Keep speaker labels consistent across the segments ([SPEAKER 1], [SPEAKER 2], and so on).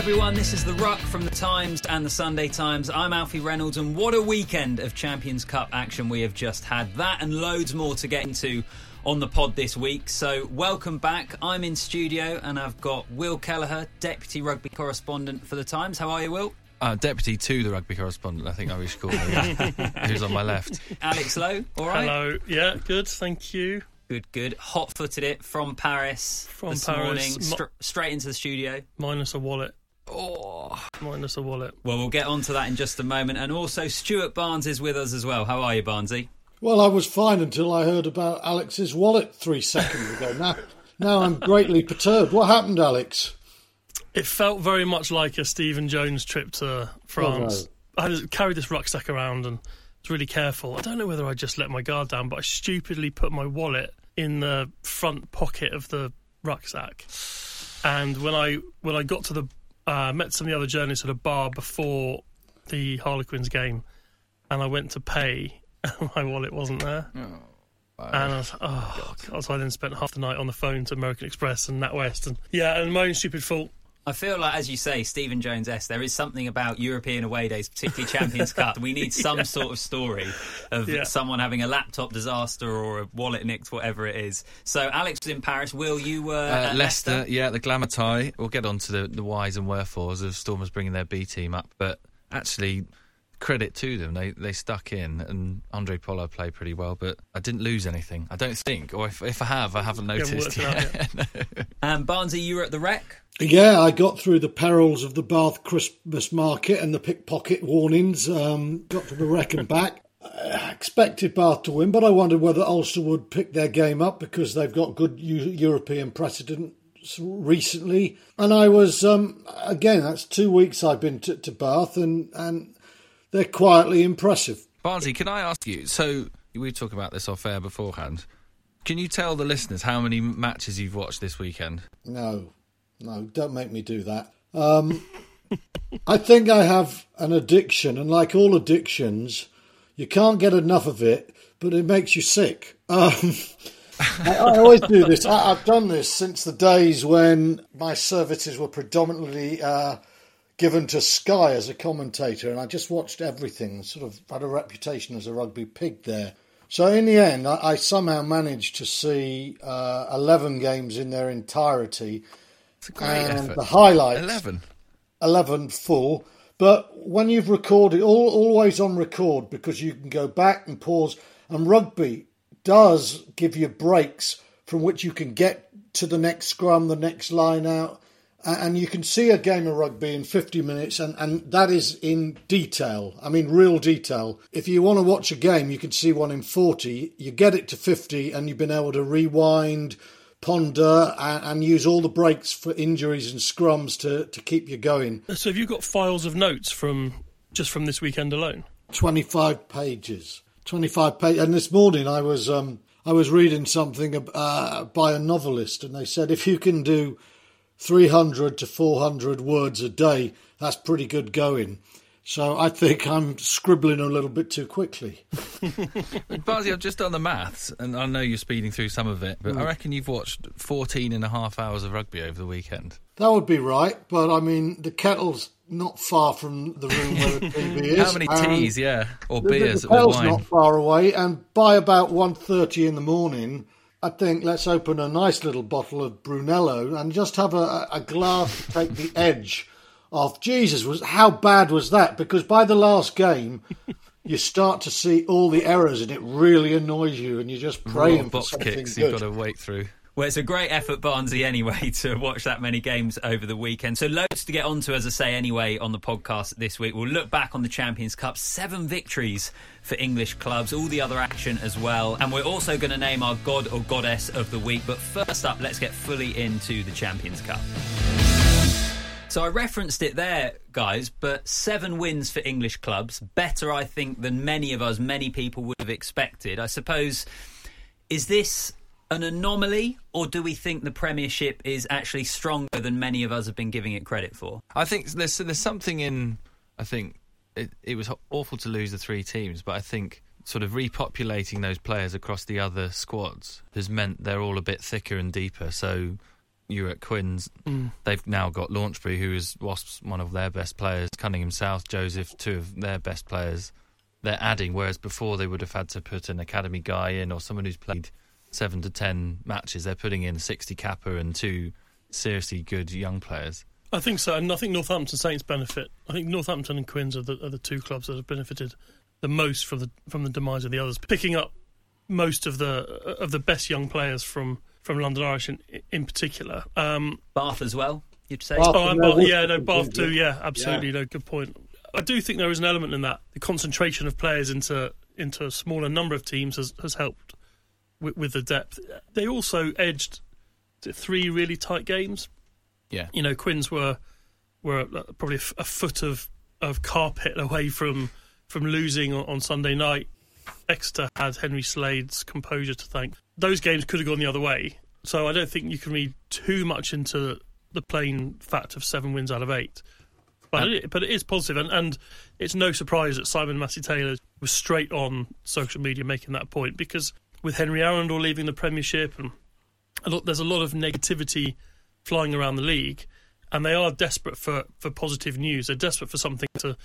[SPEAKER 1] everyone. This is The Ruck from The Times and The Sunday Times. I'm Alfie Reynolds, and what a weekend of Champions Cup action we have just had. That and loads more to get into on the pod this week. So, welcome back. I'm in studio, and I've got Will Kelleher, Deputy Rugby Correspondent for The Times. How are you, Will?
[SPEAKER 2] Uh, deputy to the rugby correspondent, I think I wish call him. Who's on my left?
[SPEAKER 1] Alex Lowe, all right?
[SPEAKER 3] Hello. Yeah, good. Thank you.
[SPEAKER 1] Good, good. Hot footed it from Paris
[SPEAKER 3] From
[SPEAKER 1] this
[SPEAKER 3] Paris.
[SPEAKER 1] morning,
[SPEAKER 3] Mo-
[SPEAKER 1] str- straight into the studio.
[SPEAKER 3] Minus a wallet. Oh, minus a wallet.
[SPEAKER 1] Well, we'll get onto that in just a moment. And also, Stuart Barnes is with us as well. How are you, Barnesy?
[SPEAKER 4] Well, I was fine until I heard about Alex's wallet three seconds ago. Now, now I'm greatly perturbed. What happened, Alex?
[SPEAKER 3] It felt very much like a Stephen Jones trip to France. I was- carried this rucksack around and was really careful. I don't know whether I just let my guard down, but I stupidly put my wallet in the front pocket of the rucksack. And when I when I got to the uh, met some of the other journalists at a bar before the Harlequins game, and I went to pay, and my wallet wasn't there. And I was, oh, God. So I then spent half the night on the phone to American Express and NatWest. And yeah, and my own stupid fault.
[SPEAKER 1] I feel like, as you say, Stephen Jones S. There is something about European away days, particularly Champions Cup. We need some sort of story of
[SPEAKER 3] Yeah.
[SPEAKER 1] someone having a laptop disaster or a wallet nicked, whatever it is. So Alex was in Paris. Will you were
[SPEAKER 2] Uh,
[SPEAKER 1] at
[SPEAKER 2] Leicester, yeah, the glamour tie. We'll get on to the, the whys and wherefores of Stormers bringing their B team up, but actually, credit to them. They they stuck in, and Handré Pollard played pretty well, but I didn't lose anything. I don't think, or if, if I have, I haven't
[SPEAKER 3] haven't
[SPEAKER 2] noticed
[SPEAKER 3] worked it out
[SPEAKER 2] yet.
[SPEAKER 1] Um, Barnesy, you were at the Rec.
[SPEAKER 4] Yeah, I got through the perils of the Bath Christmas market and the pickpocket warnings. Um, got to the Rec and back. I expected Bath to win, but I wondered whether Ulster would pick their game up because they've got good Eu- European precedent recently. And I was um, again. That's two weeks I've been to, to Bath, and and they're quietly impressive.
[SPEAKER 2] Barnesy, can I ask you? So we talk about this off air beforehand. Can you tell the listeners how many matches you've watched this weekend?
[SPEAKER 4] No, no, don't make me do that. Um, I think I have an addiction, and like all addictions, you can't get enough of it, but it makes you sick. Um, I, I always do this. I, I've done this since the days when my services were predominantly uh, given to Sky as a commentator, and I just watched everything. Sort of had a reputation as a rugby pig there. So in the end, I, I somehow managed to see uh, eleven games in their entirety,
[SPEAKER 2] It's a great
[SPEAKER 4] and
[SPEAKER 2] effort.
[SPEAKER 4] the highlights
[SPEAKER 2] 11.
[SPEAKER 4] 11 full. But when you've recorded, all, always on record because you can go back and pause. And rugby does give you breaks from which you can get to the next scrum, the next line out. And you can see a game of rugby in 50 minutes, and, and that is in detail. I mean, real detail. If you want to watch a game, you can see one in 40. You get it to 50, and you've been able to rewind, ponder, and, and use all the breaks for injuries and scrums to, to keep you going.
[SPEAKER 3] So have you got files of notes from just from this weekend alone?
[SPEAKER 4] 25 pages 25 pages and this morning i was um i was reading something uh, by a novelist and they said if you can do 300 to 400 words a day that's pretty good going So I think I'm scribbling a little bit too quickly.
[SPEAKER 2] Barnesy, I've just done the maths, and I know you're speeding through some of it, but mm. I reckon you've watched 14 and a half hours of rugby over the weekend.
[SPEAKER 4] That would be right, but I mean, the kettle's not far from the room where the TV is.
[SPEAKER 2] How many teas, yeah, or beers,
[SPEAKER 4] the,
[SPEAKER 2] the or wine?
[SPEAKER 4] not far away, and by about 1.30 in the morning, I think let's open a nice little bottle of Brunello and just have a, a glass to take the edge off. Jesus, was how bad was that? Because by the last game, you start to see all the errors, and it really annoys you, and you're just praying for something
[SPEAKER 2] kicks
[SPEAKER 4] good.
[SPEAKER 2] You've got to wait through.
[SPEAKER 1] Well, it's a great effort, Barnesy, anyway, to watch that many games over the weekend. So, loads to get onto, as I say, anyway, on the podcast this week. We'll look back on the Champions Cup, seven victories for English clubs, all the other action as well. And we're also going to name our God or Goddess of the week. But first up, let's get fully into the Champions Cup. So I referenced it there, guys, but seven wins for English clubs. Better, I think, than many of us, many people would have expected. I suppose, is this an anomaly, or do we think the Premiership is actually stronger than many of us have been giving it credit for?
[SPEAKER 2] I think there's there's something in. I think it, it was awful to lose the three teams, but I think sort of repopulating those players across the other squads has meant they're all a bit thicker and deeper. So you're at Quins, mm. they've now got Launchbury, who is Wasps one of their best players, Cunningham South, Joseph, two of their best players. They're adding, whereas before they would have had to put an academy guy in or someone who's played seven to ten matches, they're putting in 60 capper and two seriously good young players.
[SPEAKER 3] I think so, and I think Northampton Saints benefit. I think Northampton and Quins are the, are the two clubs that have benefited the most from the from the demise of the others, picking up most of the of the best young players from from London Irish in, in particular. Um,
[SPEAKER 1] Bath as well, you'd say.
[SPEAKER 3] Bath, oh, Bath, yeah, no, Bath too. Yeah, absolutely. Yeah. No, good point. I do think there is an element in that. The concentration of players into into a smaller number of teams has has helped with, with the depth. They also edged three really tight games.
[SPEAKER 2] Yeah,
[SPEAKER 3] you know, Quins were were probably a, foot of, of carpet away from from losing on, Sunday night. Exeter had Henry Slade's composure to thank. Those games could have gone the other way, so I don't think you can read too much into the plain fact of seven wins out of eight. But it, but it is positive, and, and it's no surprise that Simon Massey Taylor was straight on social media making that point because with Henry Arundell leaving the Premiership, and a lot, there's a lot of negativity flying around the league, and they are desperate for, for positive news. They're desperate for something to,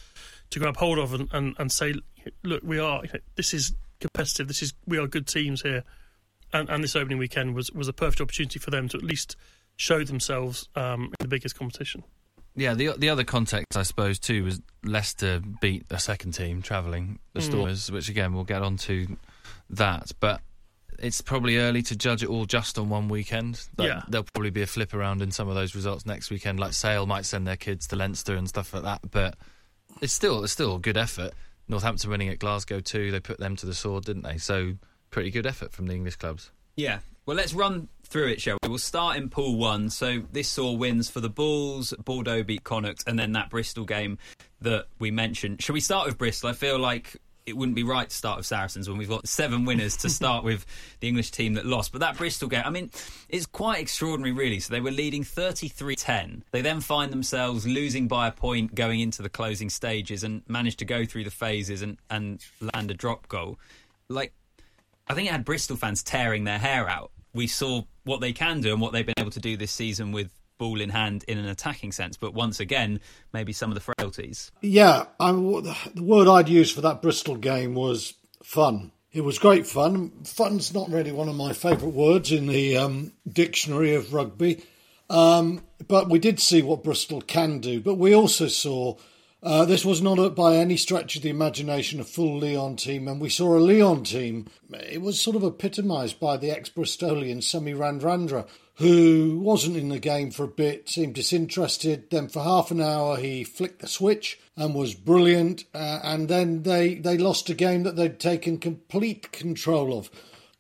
[SPEAKER 3] to grab hold of and, and, and say, look, we are you know, this is competitive. This is we are good teams here, and, and this opening weekend was was a perfect opportunity for them to at least show themselves um, in the biggest competition.
[SPEAKER 2] Yeah, the the other context, I suppose, too, was Leicester beat a second team travelling the mm. Stormers, which again we'll get onto that. But it's probably early to judge it all just on one weekend.
[SPEAKER 3] Like, yeah.
[SPEAKER 2] There'll probably be a flip around in some of those results next weekend. Like Sale might send their kids to Leinster and stuff like that. But it's still it's still a good effort. Northampton winning at Glasgow too. They put them to the sword, didn't they? So pretty good effort from the English clubs.
[SPEAKER 1] Yeah. Well, let's run through it, shall we? We'll start in Pool One. So this saw wins for the Bulls. Bordeaux beat Connacht, and then that Bristol game that we mentioned. Shall we start with Bristol? I feel like it wouldn't be right to start with Saracens when we've got seven winners to start with the English team that lost. But that Bristol game, I mean, it's quite extraordinary, really. So they were leading 33 10. They then find themselves losing by a point going into the closing stages and managed to go through the phases and, and land a drop goal. Like, I think it had Bristol fans tearing their hair out. We saw what they can do and what they've been able to do this season with ball in hand in an attacking sense, but once again, maybe some of the frailties.
[SPEAKER 4] Yeah, I, the word I'd use for that Bristol game was fun. It was great fun. Fun's not really one of my favourite words in the um, dictionary of rugby, um, but we did see what Bristol can do. But we also saw uh, this was not a, by any stretch of the imagination a full Lyon team, and we saw a Lyon team. It was sort of epitomised by the ex Bristolian Semi Radradra, who wasn't in the game for a bit, seemed disinterested. Then for half an hour he flicked the switch and was brilliant. Uh, and then they, they lost a game that they'd taken complete control of.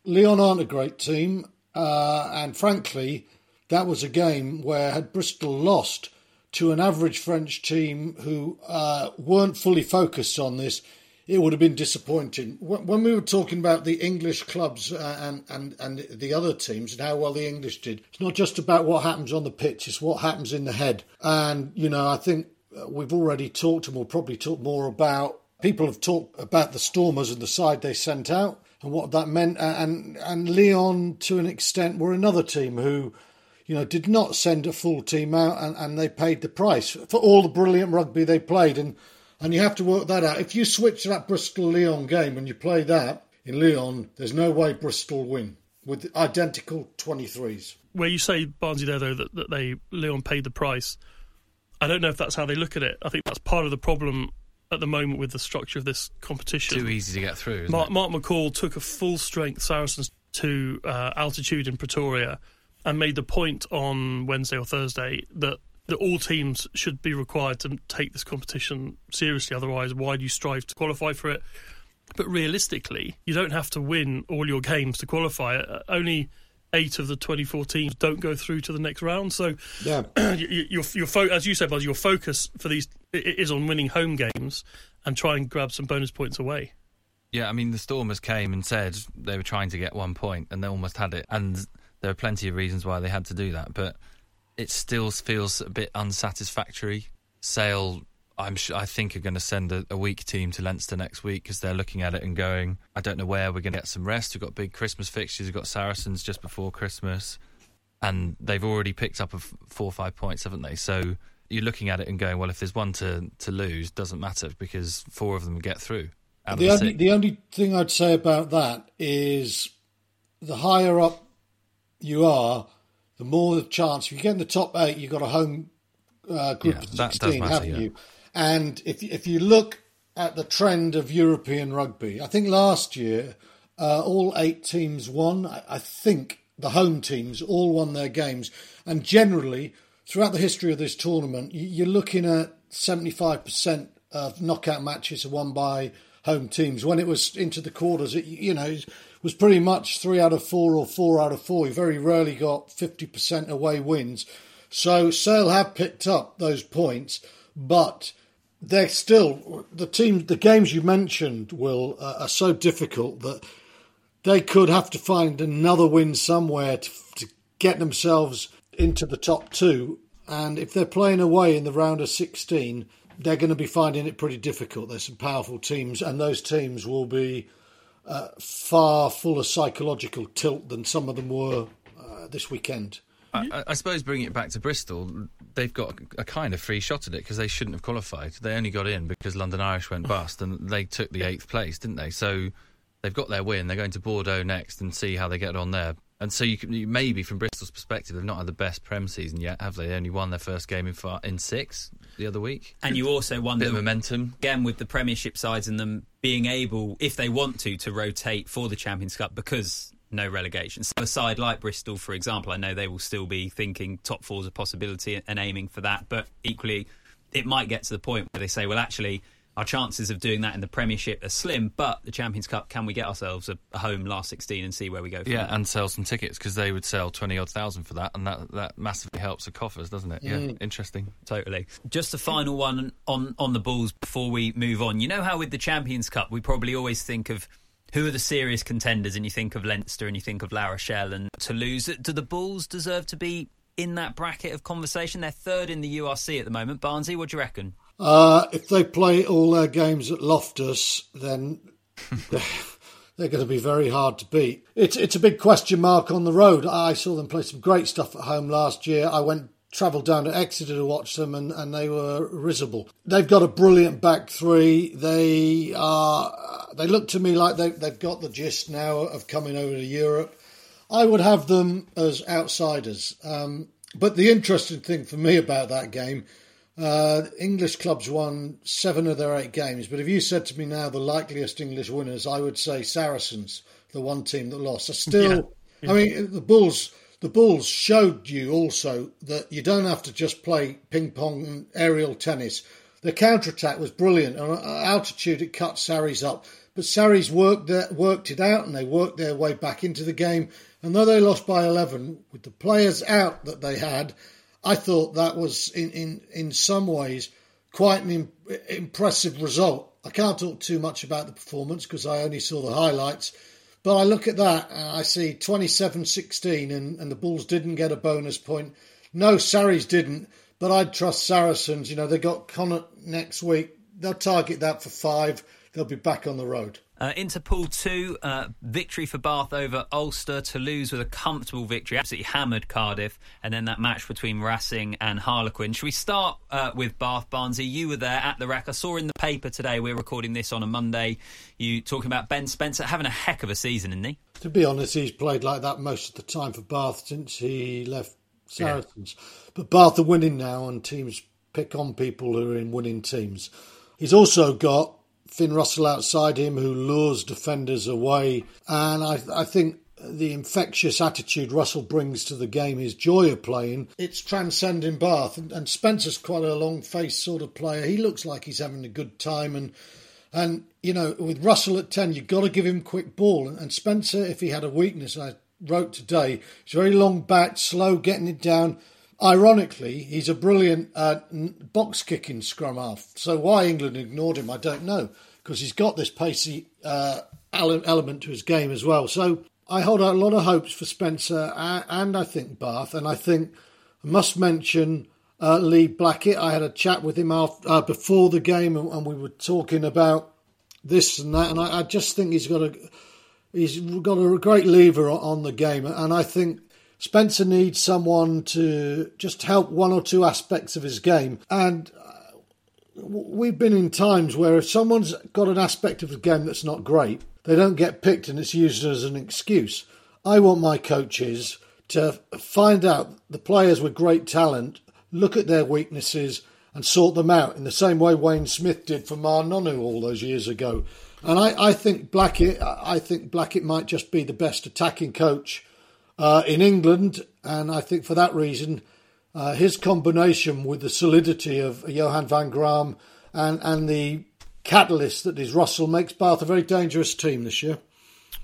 [SPEAKER 4] Lyon aren't a great team, uh, and frankly, that was a game where had Bristol lost to an average French team who uh, weren't fully focused on this, it would have been disappointing. When we were talking about the English clubs uh, and, and, and the other teams and how well the English did, it's not just about what happens on the pitch, it's what happens in the head. And, you know, I think uh, we've already talked and we'll probably talk more about. People have talked about the Stormers and the side they sent out and what that meant. And and Lyon, to an extent, were another team who, you know, did not send a full team out, and, and they paid the price for all the brilliant rugby they played. And and you have to work that out. If you switch that Bristol Lyon game and you play that in Lyon, there's no way Bristol win with identical 23s.
[SPEAKER 3] Where you say, Barnsey, there, though, that, that they Lyon paid the price, I don't know if that's how they look at it. I think that's part of the problem at the moment with the structure of this competition.
[SPEAKER 2] Too easy to get through.
[SPEAKER 3] Mark,
[SPEAKER 2] it?
[SPEAKER 3] Mark McCall took a full strength Saracens to uh, altitude in Pretoria and made the point on Wednesday or Thursday that that all teams should be required to take this competition seriously. Otherwise, why do you strive to qualify for it? But realistically, you don't have to win all your games to qualify. Uh, only eight of the 24 teams don't go through to the next round. So,
[SPEAKER 4] yeah,
[SPEAKER 3] your, your fo- as you said, Buzz, your focus for these is on winning home games and try and grab some bonus points away.
[SPEAKER 2] Yeah, I mean, the Stormers came and said they were trying to get one point, and they almost had it. And there are plenty of reasons why they had to do that, but it still feels a bit unsatisfactory. Sale I'm sure, I think are going to send a, a, weak team to Leinster next week because they're looking at it and going, I don't know where we're going to get some rest. We've got big Christmas fixtures. We've got Saracens just before Christmas, and they've already picked up a f- four or five points, haven't they? So you're looking at it and going, well, if there's one to to lose, doesn't matter because four of them get through.
[SPEAKER 4] The, the only the only thing I'd say about that is the higher up you are, the more the chance. If you get in the top eight, you've got a home uh, group
[SPEAKER 2] yeah,
[SPEAKER 4] of sixteen,
[SPEAKER 2] matter,
[SPEAKER 4] haven't
[SPEAKER 2] yeah.
[SPEAKER 4] you? And if if you look at the trend of European rugby, I think last year uh, all eight teams won. I, I, think the home teams all won their games, and generally throughout the history of this tournament, you're looking at seventy five percent of knockout matches are won by home teams. When it was into the quarters, it you know was pretty much three out of four or four out of four. You very rarely got fifty percent away wins. So Sale have picked up those points, but they're still the team. The games you mentioned, Will, uh, are so difficult that they could have to find another win somewhere to, to get themselves into the top two. And if they're playing away in the round of 16, they're going to be finding it pretty difficult. There's some powerful teams, and those teams will be uh, far fuller psychological tilt than some of them were uh, this weekend.
[SPEAKER 2] I, I, suppose bringing it back to Bristol, they've got a, kind of free shot at it because they shouldn't have qualified. They only got in because London Irish went bust and they took the eighth place, didn't they? So they've got their win. They're going to Bordeaux next and see how they get on there. And so you, can, you maybe from Bristol's perspective, they've not had the best Prem season yet, have they? They only won their first game in far, in six the other week.
[SPEAKER 1] And you also wonder
[SPEAKER 2] bit of momentum
[SPEAKER 1] again with the Premiership sides and them being able, if they want to, to rotate for the Champions Cup because no relegation. So a side like Bristol, for example, I know they will still be thinking top four is a possibility and aiming for that, but equally, it might get to the point where they say, well, actually, our chances of doing that in the Premiership are slim, but the Champions Cup, can we get ourselves a, a home last 16 and see where we go?
[SPEAKER 2] yeah,
[SPEAKER 1] that?
[SPEAKER 2] and sell some tickets because they would sell 20 odd thousand for that, and that, that massively helps the coffers, doesn't it? Yeah,
[SPEAKER 1] Mm.
[SPEAKER 2] interesting.
[SPEAKER 1] Totally. Just a final one on, on the Bulls before we move on. You know how with the Champions Cup, we probably always think of who are the serious contenders, and you think of Leinster and you think of La Rochelle and Toulouse. Do the Bulls deserve to be in that bracket of conversation? They're third in the URC at the moment. Barnesy, what do you reckon?
[SPEAKER 4] Uh, if they play all their games at Loftus, then they're going to be very hard to beat. It's it's a big question mark on the road. I saw them play some great stuff at home last year. I went travelled down to Exeter to watch them, and, and they were risible. They've got a brilliant back three. They are. They look to me like they, they've got the gist now of coming over to Europe. I would have them as outsiders. Um, but the interesting thing for me about that game, uh, English clubs won seven of their eight games. But if you said to me now the likeliest English winners, I would say Saracens, the one team that lost. I still, yeah. I mean, the Bulls the Bulls showed you also that you don't have to just play ping pong and aerial tennis. The counter attack was brilliant. On altitude, it cut Sarries up. But Sarries worked, their, worked it out and they worked their way back into the game. And though they lost by 11, with the players out that they had, I thought that was, in, in, in some ways, quite an Im- impressive result. I can't talk too much about the performance because I only saw the highlights. But I look at that and I see 27 16 and, and the Bulls didn't get a bonus point. No, Sarries didn't. But I'd trust Saracens. You know, they got Connacht next week. They'll target that for five. They'll be back on the road.
[SPEAKER 1] Uh, into Pool 2, uh, victory for Bath over Ulster. Toulouse with a comfortable victory, absolutely hammered Cardiff. And then that match between Racing and Harlequin. Should we start uh, with Bath, Barnesy? You were there at the Rec. I saw in the paper today, we're recording this on a Monday, you talking about Ben Spencer having a heck of a season, isn't he?
[SPEAKER 4] To be honest, he's played like that most of the time for Bath since he left Saracens. Yeah. But Bath are winning now, and teams pick on people who are in winning teams. He's also got Finn Russell outside him who lures defenders away. And I, I think the infectious attitude Russell brings to the game, his joy of playing, it's transcending Bath. And, and Spencer's quite a long faced sort of player. He looks like he's having a good time. And, and you know, with Russell at 10, you've got to give him quick ball. And Spencer, if he had a weakness, I wrote today, he's very long back, slow getting it down. Ironically, he's a brilliant uh, box kicking scrum half. So why England ignored him, I don't know, because he's got this pacey uh, element to his game as well. So I hold out a lot of hopes for Spencer and I think Bath, and I think I must mention uh, Lee Blackett. I had a chat with him after, uh, before the game, and, and, we were talking about this and that, and I, I just think he's got a he's got a great lever on the game, and I think Spencer needs someone to just help one or two aspects of his game. And we've been in times where if someone's got an aspect of the game that's not great, they don't get picked and it's used as an excuse. I want my coaches to find out the players with great talent, look at their weaknesses, and sort them out in the same way Wayne Smith did for Ma'a Nonu all those years ago. And I, I think Blackett, I think Blackett might just be the best attacking coach uh, in England, and I think for that reason, uh, his combination with the solidity of Johan van Graan and and the catalyst that is Russell makes Bath a very dangerous team this year.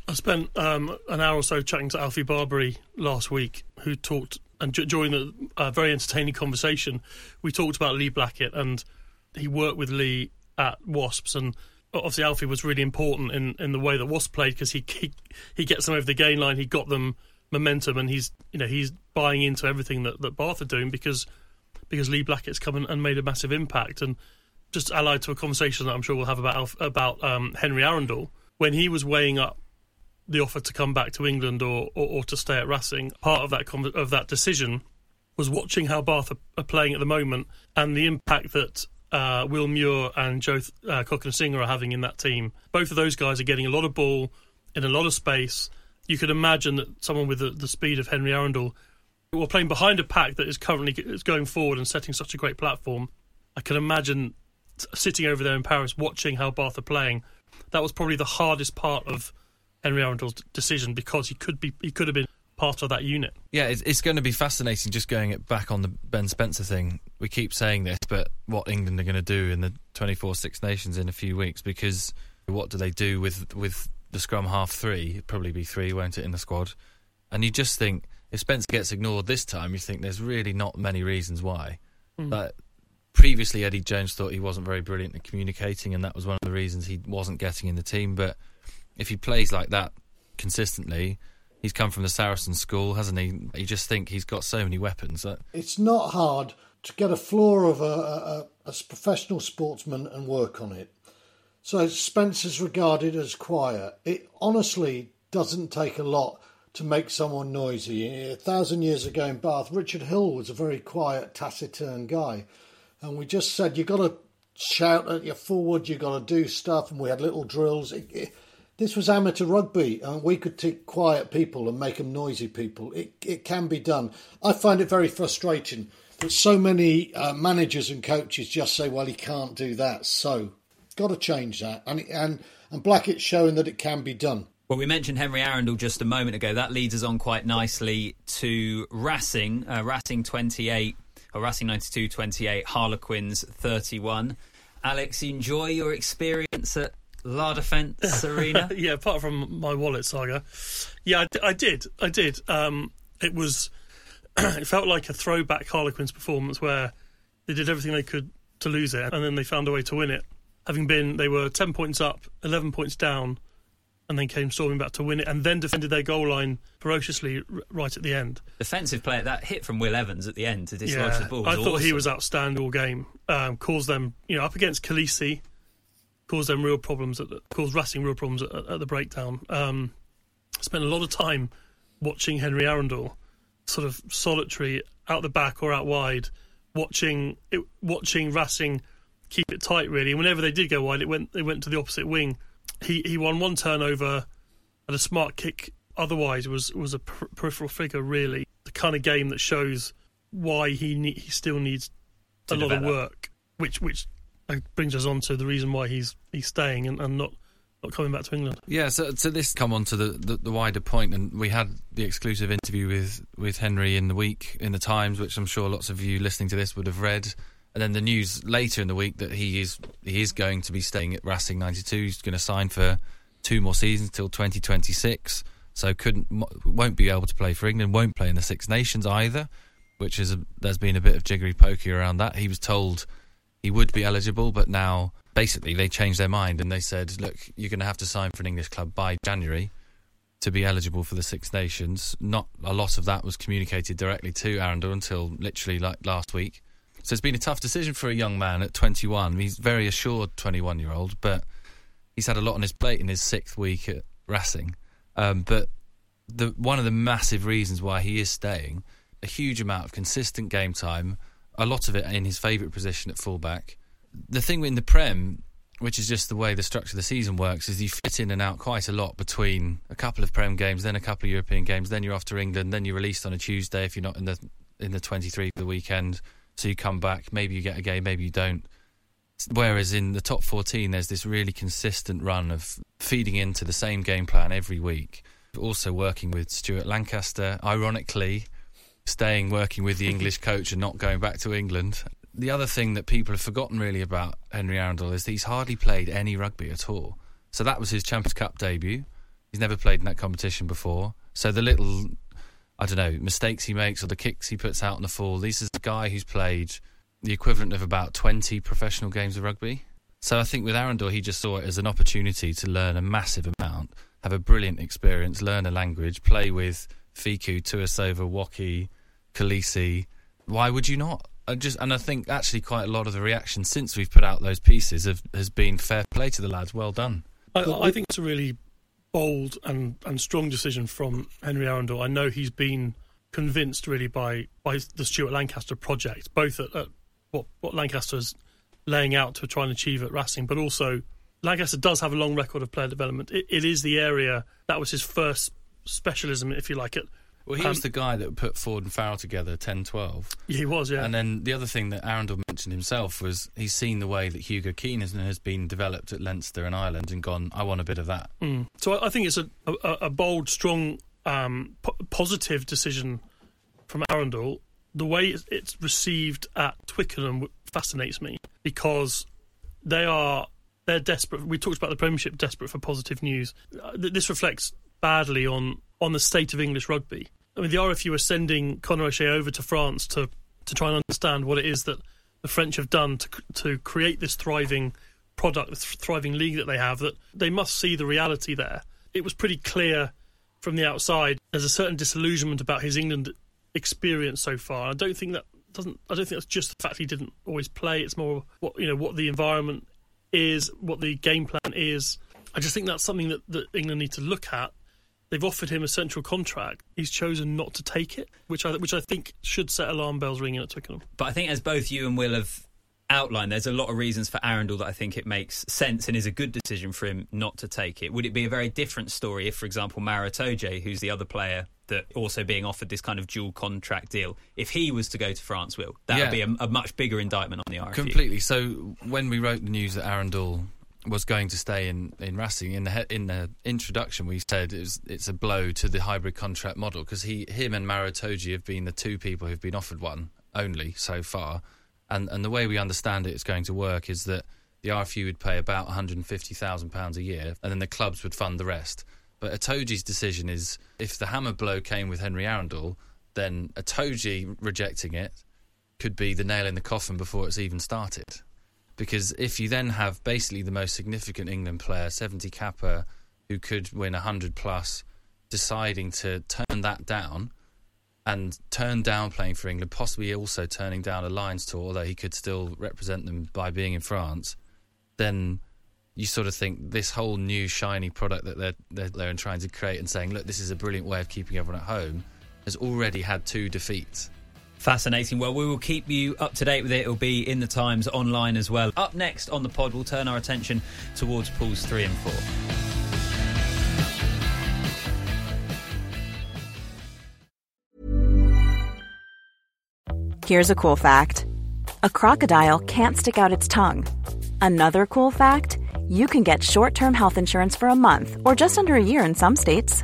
[SPEAKER 3] I spent um, an hour or so chatting to Alfie Barbeary last week, who talked and during the uh, very entertaining conversation, we talked about Lee Blackett and he worked with Lee at Wasps and obviously Alfie was really important in, in the way that Wasps played because he, he he gets them over the gain line, he got them momentum, and he's you know he's buying into everything that, that Bath are doing because because Lee Blackett's come and, and made a massive impact, and just allied to a conversation that I'm sure we'll have about about um, Henry Arundell when he was weighing up the offer to come back to England or, or, or to stay at Racing. Part of that of that decision was watching how Bath are, are playing at the moment and the impact that uh, Will Muir and Joe uh, Cokanasiga are having in that team. Both of those guys are getting a lot of ball in a lot of space you could imagine that someone with the, the speed of Henry Arundell, while playing behind a pack that is currently is going forward and setting such a great platform, I can imagine sitting over there in Paris watching how Bath are playing. That was probably the hardest part of Henry Arundell's decision because he could be he could have been part of that unit.
[SPEAKER 2] Yeah, it's, it's going to be fascinating just going back on the Ben Spencer thing. We keep saying this, but what England are going to do in the 24 Six Nations in a few weeks because what do they do with with the scrum half three, it'd probably be three, won't it, in the squad? And you just think if Spencer gets ignored this time, you think there's really not many reasons why. Mm. But previously, Eddie Jones thought he wasn't very brilliant at communicating, and that was one of the reasons he wasn't getting in the team. But if he plays like that consistently, he's come from the Saracen school, hasn't he? You just think he's got so many weapons. That...
[SPEAKER 4] It's not hard to get a floor of a, a, a professional sportsman and work on it. So Spencer's regarded as quiet. It honestly doesn't take a lot to make someone noisy. A thousand years ago in Bath, Richard Hill was a very quiet, taciturn guy. And we just said, you've got to shout at your forward, you've got to do stuff. And we had little drills. It, it, this was amateur rugby, and we could take quiet people and make them noisy people. It, it can be done. I find it very frustrating that so many uh, managers and coaches just say, well, he can't do that. So Got to change that, and and and Blackett's showing that it can be done.
[SPEAKER 1] Well, we mentioned Henry Arundell just a moment ago. That leads us on quite nicely to Racing, uh, Racing 28, or Racing 92 28, Harlequins 31. Alex, enjoy your experience at La Defense Arena?
[SPEAKER 3] yeah, apart from my wallet saga. Yeah, I, I did. I did. Um, it was. it felt like a throwback Harlequins performance where they did everything they could to lose it and then they found a way to win it having been they were 10 points up 11 points down and then came storming back to win it, and then defended their goal line ferociously right at the end.
[SPEAKER 1] Defensive player, that hit from Will Evans at the end to dislodge yeah, the ball.
[SPEAKER 3] I thought
[SPEAKER 1] awesome.
[SPEAKER 3] he was outstanding all game. Um, caused them, you know, up against Kolisi, caused them real problems. At the, caused Racing real problems at, at the breakdown. Um, spent a lot of time watching Henry Arundell, sort of solitary out the back or out wide, watching it, watching Racing keep it tight. Really, and whenever they did go wide, it went they went to the opposite wing. He he won one turnover and a smart kick. Otherwise, was was a per- peripheral figure. Really, the kind of game that shows why he ne- he still needs a lot of work, which which uh, brings us on to the reason why he's he's staying and, and not not coming back to England.
[SPEAKER 2] Yeah, so, so this come on to the, the, the, wider point, and we had the exclusive interview with, with Henry in the week in the Times, which I'm sure lots of you listening to this would have read. And then the news later in the week that he is he is going to be staying at Racing 92. He's going to sign for two more seasons till 2026. So couldn't won't be able to play for England. Won't play in the Six Nations either, which is a, there's been a bit of jiggery pokey around that. He was told he would be eligible, but now basically they changed their mind and they said, look, you're going to have to sign for an English club by January to be eligible for the Six Nations. Not a lot of that was communicated directly to Arundell until literally like last week. So it's been a tough decision for a young man at 21. He's very assured 21 year old, but he's had a lot on his plate in his sixth week at Racing. Um, but the one of the massive reasons why he is staying, a huge amount of consistent game time, a lot of it in his favourite position at fullback. The thing in the Prem, which is just the way the structure of the season works, is you fit in and out quite a lot between a couple of Prem games, then a couple of European games, then you're off to England, then you're released on a Tuesday if you're not in the in the 23 for the weekend so you come back, maybe you get a game, maybe you don't. Whereas in the top 14, there's this really consistent run of feeding into the same game plan every week. Also working with Stuart Lancaster, ironically, staying working with the English coach and not going back to England. The other thing that people have forgotten really about Henry Arundell is that he's hardly played any rugby at all. So that was his Champions Cup debut. He's never played in that competition before. So the little I don't know, mistakes he makes or the kicks he puts out on the full. This is a guy who's played the equivalent of about 20 professional games of rugby. So I think with Arundell, he just saw it as an opportunity to learn a massive amount, have a brilliant experience, learn a language, play with Fickou, Tuisova, Woki, Kolisi. Why would you not? I just and I think actually quite a lot of the reaction since we've put out those pieces have, has been fair play to the lads. Well done.
[SPEAKER 3] I, I think it's a really bold and, and strong decision from Henry Arundell. I know he's been convinced really by, by the Stuart Lancaster project, both at, at what, what Lancaster's laying out to try and achieve at Racing, but also Lancaster does have a long record of player development. it, it is the area that was his first specialism, if you like it,
[SPEAKER 2] well, he um, was the guy that put Ford and Farrell together 10 12.
[SPEAKER 3] He was, yeah.
[SPEAKER 2] And then the other thing that Arundell mentioned himself was he's seen the way that Hugo Keane has, has been developed at Leinster and Ireland and gone, I want a bit of that.
[SPEAKER 3] Mm. So I, I, think it's a, a, a bold, strong, um, positive decision from Arundell. The way it's received at Twickenham fascinates me because they are they're desperate. We talked about the Premiership desperate for positive news. Uh, this reflects badly on on the state of English rugby. I mean, the RFU are sending Conor O'Shea over to France to to try and understand what it is that the French have done to to create this thriving product, this thriving league that they have. That they must see the reality there. It was pretty clear from the outside. There's a certain disillusionment about his England experience so far. I don't think that doesn't. I don't think that's just the fact he didn't always play. It's more what you know, what the environment is, what the game plan is. I just think that's something that, that England need to look at They've offered him a central contract. He's chosen not to take it, which I which I think should set alarm bells ringing at Twickenham.
[SPEAKER 1] But I think, as both you and Will have outlined, there's a lot of reasons for Arundell that I think it makes sense and is a good decision for him not to take it. Would it be a very different story if, for example, Maro Itoje, who's the other player that also being offered this kind of dual contract deal, if he was to go to France, Will that yeah. would be a, a, much bigger indictment on the RFU.
[SPEAKER 2] Completely. So when we wrote the news that Arundell was going to stay in, in Racing. In the in the introduction, we said it was, it's a blow to the hybrid contract model because he him and Maro Itoje have been the two people who've been offered one only so far, and and the way we understand it is going to work is that the RFU would pay about one hundred and fifty thousand pounds a year, and then the clubs would fund the rest. But Itoje's decision is if the hammer blow came with Henry Arundell, then Itoje rejecting it could be the nail in the coffin before it's even started because if you then have basically the most significant England player, 70 capper, who could win 100 plus, deciding to turn that down and turn down playing for England, possibly also turning down a Lions tour, although he could still represent them by being in France, then you sort of think this whole new shiny product that they're, they're, they're trying to create and saying, look, this is a brilliant way of keeping everyone at home, has already had two defeats.
[SPEAKER 1] Fascinating. Well, we will keep you up to date with it. It'll be in the Times online as well. Up next on the pod, we'll turn our attention towards pools three and four.
[SPEAKER 5] Here's a cool fact a crocodile can't stick out its tongue. Another cool fact you can get short term health insurance for a month or just under a year in some states.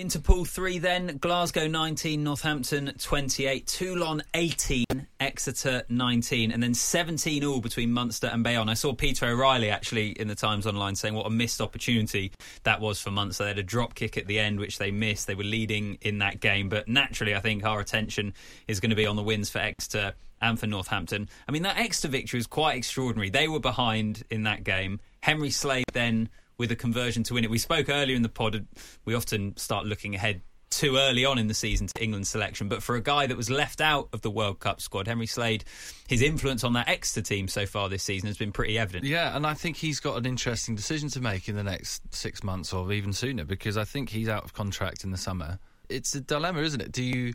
[SPEAKER 1] Into pool three, then Glasgow 19, Northampton 28, Toulon 18, Exeter 19, and then 17 all between Munster and Bayonne. I saw Peter O'Reilly actually in the Times Online saying what a missed opportunity that was for Munster. They had a drop kick at the end, which they missed. They were leading in that game, but naturally, I think our attention is going to be on the wins for Exeter and for Northampton. I mean, that Exeter victory was quite extraordinary. They were behind in that game. Henry Slade then with a conversion to win it. We spoke earlier in the pod. We often start looking ahead too early on in the season to England's selection. But for a guy that was left out of the World Cup squad, Henry Slade, his influence on that Exeter team so far this season has been pretty evident.
[SPEAKER 2] Yeah, and I think he's got an interesting decision to make in the next six months or even sooner because I think he's out of contract in the summer. It's a dilemma, isn't it? Do you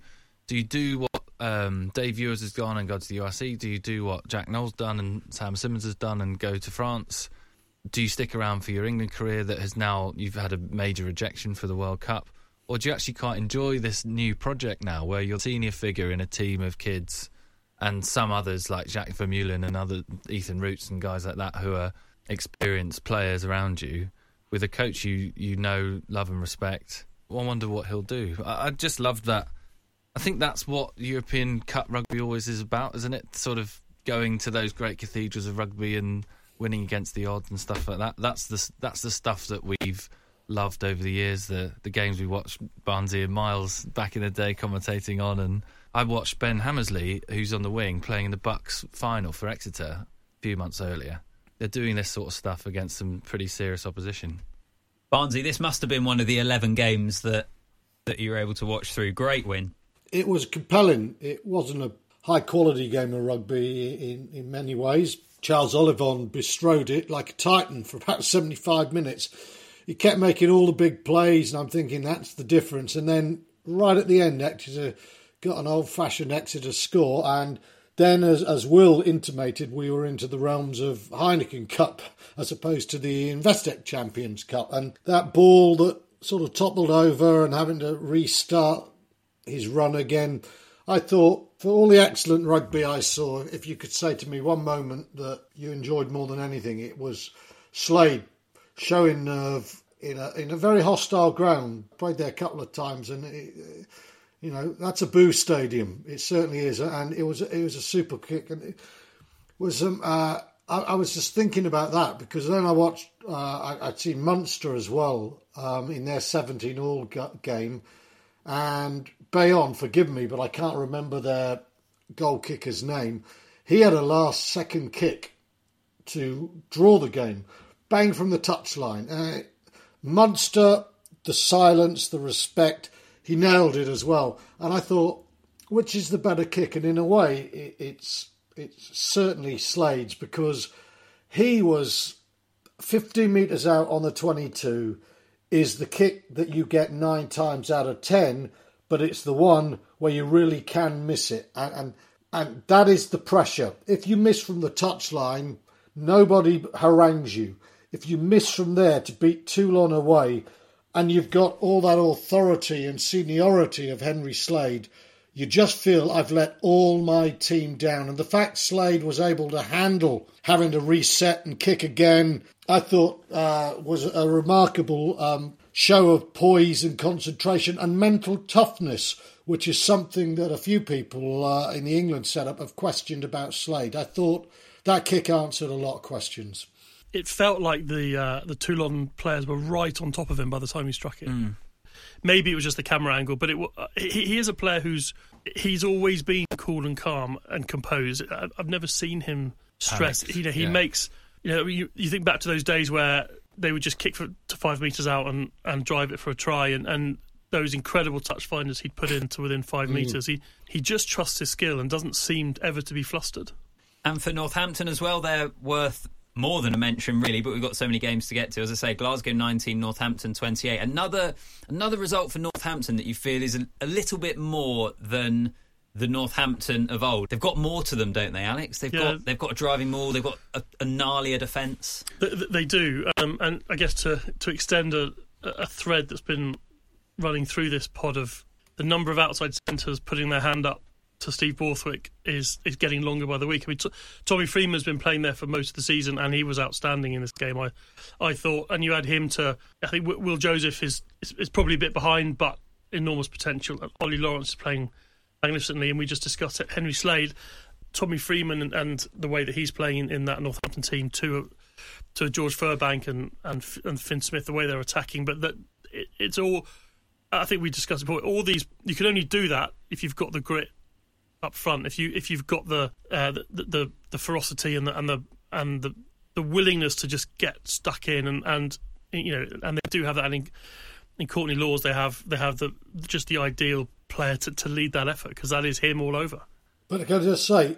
[SPEAKER 2] do you do what um, Dave Ewers has gone and go to the URC? Do you do what Jack Nowell's done and Sam Simmonds has done and go to France? Do you stick around for your England career that has now you've had a major rejection for the World Cup, or do you actually quite enjoy this new project now, where you're a senior figure in a team of kids, and some others like Jacques Vermeulen and other Ethan Roots and guys like that who are experienced players around you, with a coach you you know, love and respect. I wonder what he'll do. I, I just loved that. I think that's what European Cup rugby always is about, isn't it? Sort of going to those great cathedrals of rugby and winning against the odds and stuff like that. That's the that's the stuff that we've loved over the years. The the games we watched Barnesy and Miles back in the day commentating on, and I watched Ben Hammersley, who's on the wing, playing in the Bucks final for Exeter a few months earlier. They're doing this sort of stuff against some pretty serious opposition.
[SPEAKER 1] Barnesy, this must have been one of the eleven games that that you were able to watch through. Great win.
[SPEAKER 4] It was compelling. It wasn't a high quality game of rugby in, in many ways, Charles Ollivon bestrode it like a titan for about 75 minutes. He kept making all the big plays, and I'm thinking that's the difference. And then right at the end, Exeter got an old fashioned Exeter score. And then, as, as Will intimated, we were into the realms of Heineken Cup as opposed to the Investec Champions Cup. And that ball that sort of toppled over and having to restart his run again I thought, for all the excellent rugby I saw, if you could say to me one moment that you enjoyed more than anything, it was Slade showing nerve in a in a very hostile ground. Played there a couple of times, and it, you know that's a boo stadium. It certainly is, and it was it was a super kick, and it was um. Uh, I, was just thinking about that because then I watched. Uh, I, would seen Munster as well um, in their seventeen all game, and Bayonne, forgive me, but I can't remember their goal kicker's name. He had a last second kick to draw the game, bang from the touchline. Uh, Munster, the silence, the respect, he nailed it as well. And I thought, which is the better kick? And in a way, it, it's it's certainly Slade's because he was 15 metres out on the 22 is the kick that you get nine times out of 10, but it's the one where you really can miss it. And, and, and that is the pressure. If you miss from the touchline, nobody harangues you. If you miss from there to beat Toulon away, and you've got all that authority and seniority of Henry Slade, you just feel I've let all my team down. And the fact Slade was able to handle having to reset and kick again, I thought uh, was a remarkable um, show of poise and concentration and mental toughness, which is something that a few people uh, in the England setup have questioned about Slade. I thought that kick answered a lot of questions.
[SPEAKER 3] It felt like the uh, the Toulon players were right on top of him by the time he struck it.
[SPEAKER 1] Mm
[SPEAKER 3] maybe it was just the camera angle, but it he, he is a player who's he's always been cool and calm and composed. I've never seen him stress. You know, he yeah. makes you know you, you think back to those days where they would just kick for, to five meters out and, and drive it for a try, and, and those incredible touch finders he'd put in to within five mm. meters. He he just trusts his skill and doesn't seem ever to be flustered.
[SPEAKER 1] And for Northampton as well, they're worth more than a mention really but we've got so many games to get to as i say glasgow 19 northampton 28 another another result for northampton that you feel is a, a little bit more than the northampton of old they've got more to them don't they alex they've yeah. got they've got a driving maul they've got a, a gnarlier defence
[SPEAKER 3] they, they, do um, and i guess to to extend a, a thread that's been running through this pod of the number of outside centres putting their hand up to Steve Borthwick is is getting longer by the week. I mean, t- Tommy Freeman's been playing there for most of the season, and he was outstanding in this game. I I thought, and you add him to. I think Will Joseph is is, is probably a bit behind, but enormous potential. And Ollie Lawrence is playing magnificently, and we just discussed it. Henry Slade, Tommy Freeman, and, and the way that he's playing in, in that Northampton team to to George Furbank and, and and Fin Smith, the way they're attacking, but that it, it's all. I think we discussed it before. All these you can only do that if you've got the grit up front. If you if you've got the uh, the, the, the ferocity and the and the and the the willingness to just get stuck in and and you know and they do have that in, in Courtney Lawes, they have they have the just the ideal player to, to lead that effort because that is him all over.
[SPEAKER 4] But I can I just say,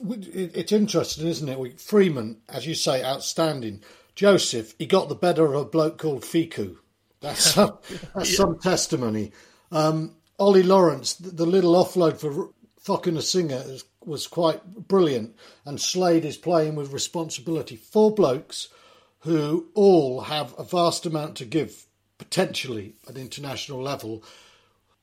[SPEAKER 4] it's interesting, isn't it? Freeman, as you say, outstanding. Joseph, he got the better of a bloke called Fickou. That's some, that's yeah. some testimony. Um, Ollie Lawrence, the little offload for Cokanasiga was quite brilliant, and Slade is playing with responsibility. Four blokes who all have a vast amount to give, potentially at international level.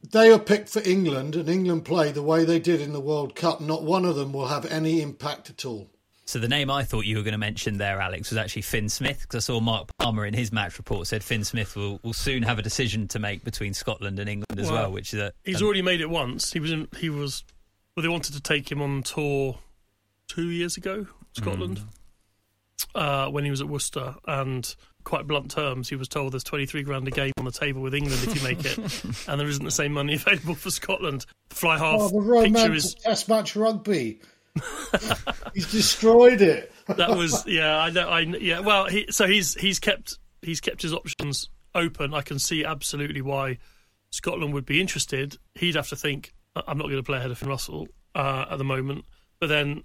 [SPEAKER 4] They are picked for England, and England play the way they did in the World Cup. Not one of them will have any impact at all.
[SPEAKER 1] So the name I thought you were going to mention there, Alex, was actually Fin Smith, because I saw Mark Palmer in his match report said Fin Smith will, will soon have a decision to make between Scotland and England as well. well which is a,
[SPEAKER 3] he's already made it once. He was in, he was well, they wanted to take him on tour two years ago, Scotland, mm. uh, when he was at Worcester, and quite blunt terms, he was told there's 23 grand a game on the table with England if you make it, and there isn't the same money available for Scotland. Fly half
[SPEAKER 4] oh, the picture is Test match rugby. he's destroyed it.
[SPEAKER 3] that was yeah, I know, I yeah. Well, he, so he's he's kept he's kept his options open. I can see absolutely why Scotland would be interested. He'd have to think I'm not going to play ahead of Finn Russell uh, at the moment. But then,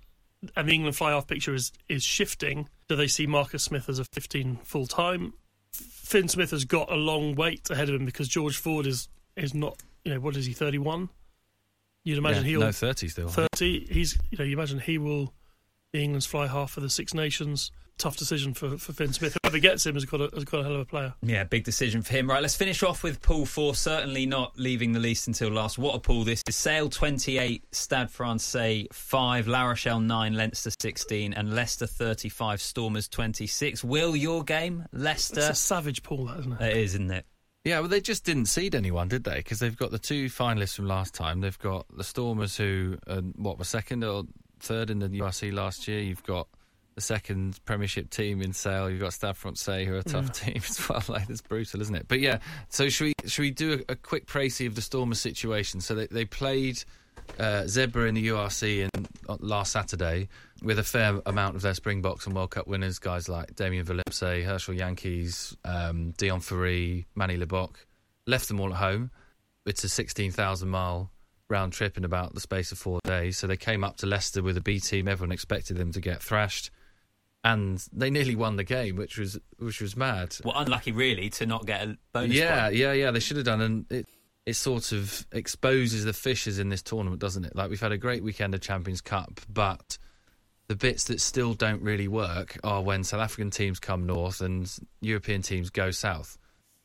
[SPEAKER 3] and the England fly half picture is is shifting. Do they see Marcus Smith as a 15 full time? Fin Smith has got a long wait ahead of him because George Ford is is not. You know, what is he? 31. You'd imagine
[SPEAKER 2] yeah,
[SPEAKER 3] he'll
[SPEAKER 2] no 30 still.
[SPEAKER 3] 30. He's you know you imagine he will be England's fly half for the Six Nations tough decision for, for Fin Smith. Whoever gets him has got, a, has got a hell of a player.
[SPEAKER 1] Yeah, big decision for him. Right, let's finish off with pool four. Certainly not leaving the least until last. What a pool this is. Sale 28, Stade Francais 5, La Rochelle 9, Leinster 16, and Leicester 35, Stormers 26. Will, your game, Leicester?
[SPEAKER 3] It's a savage pool, that, isn't it?
[SPEAKER 1] It is, isn't it?
[SPEAKER 2] Yeah, well, they just didn't seed anyone, did they? Because they've got the two finalists from last time. They've got the Stormers, who, uh, what, were second or third in the URC last year. You've got the second Premiership team in Sale. You've got Stade Francais, who are a tough yeah. team as well. Like it's brutal, isn't it? But yeah, so should we should we do a, a quick précis of the Stormers situation? So they, they played uh, Zebre in the URC in, uh, last Saturday with a fair amount of their Springboks and World Cup winners, guys like Damian Willemse, Herschel Jantjies, um, Deon Fourie, Manie Libbok, left them all at home. It's a 16,000 mile round trip in about the space of four days. So they came up to Leicester with a B team. Everyone expected them to get thrashed. And they nearly won the game, which was which was mad.
[SPEAKER 1] Well, unlucky really to not get a bonus.
[SPEAKER 2] Yeah,
[SPEAKER 1] point.
[SPEAKER 2] yeah, yeah. They should have done, and it it sort of exposes the fissures in this tournament, doesn't it? Like we've had a great weekend of Champions Cup, but the bits that still don't really work are when South African teams come north and European teams go south.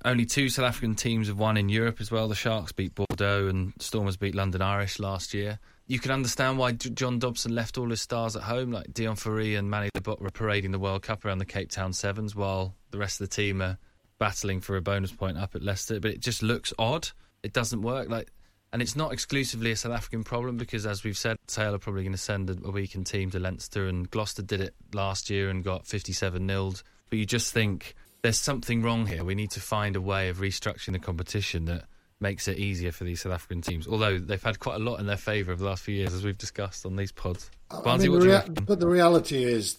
[SPEAKER 2] Only two South African teams have won in Europe as well. The Sharks beat Bordeaux and Stormers beat London Irish last year. You can understand why John Dobson left all his stars at home, like Deon Fourie and Manie Libbok were parading the World Cup around the Cape Town Sevens, while the rest of the team are battling for a bonus point up at Leicester. But it just looks odd. It doesn't work. Like, and it's not exclusively a South African problem because, as we've said, Sale are probably going to send a, a weakened team to Leinster, and Gloucester did it last year and got 57 nilled. But you just think there's something wrong here. We need to find a way of restructuring the competition that makes it easier for these South African teams. Although they've had quite a lot in their favour over the last few years, as we've discussed on these pods.
[SPEAKER 4] Barnesy, mean, the rea- but the reality is,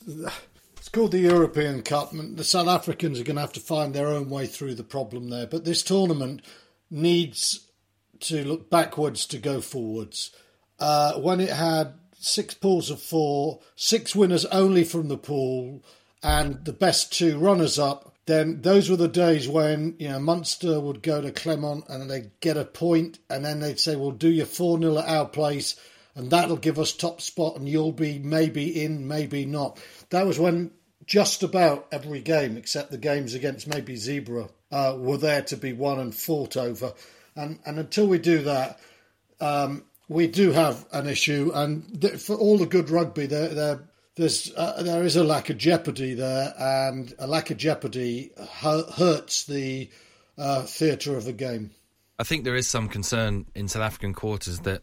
[SPEAKER 4] it's called the European Cup. And the South Africans are going to have to find their own way through the problem there. But this tournament needs to look backwards to go forwards. Uh, when it had six pools of four, six winners only from the pool, and the best two runners up then those were the days when you know Munster would go to Clermont and they'd get a point, and then they'd say, "Well, do your four 0 at our place, and that'll give us top spot, and you'll be maybe in, maybe not." That was when just about every game, except the games against maybe Zebre, uh, were there to be won and fought over, and and until we do that. Um, we do have an issue, and th- for all the good rugby, they're, they're there's uh, there is a lack of jeopardy there, and a lack of jeopardy hurts the uh, theatre of the game.
[SPEAKER 2] I think there is some concern in South African quarters that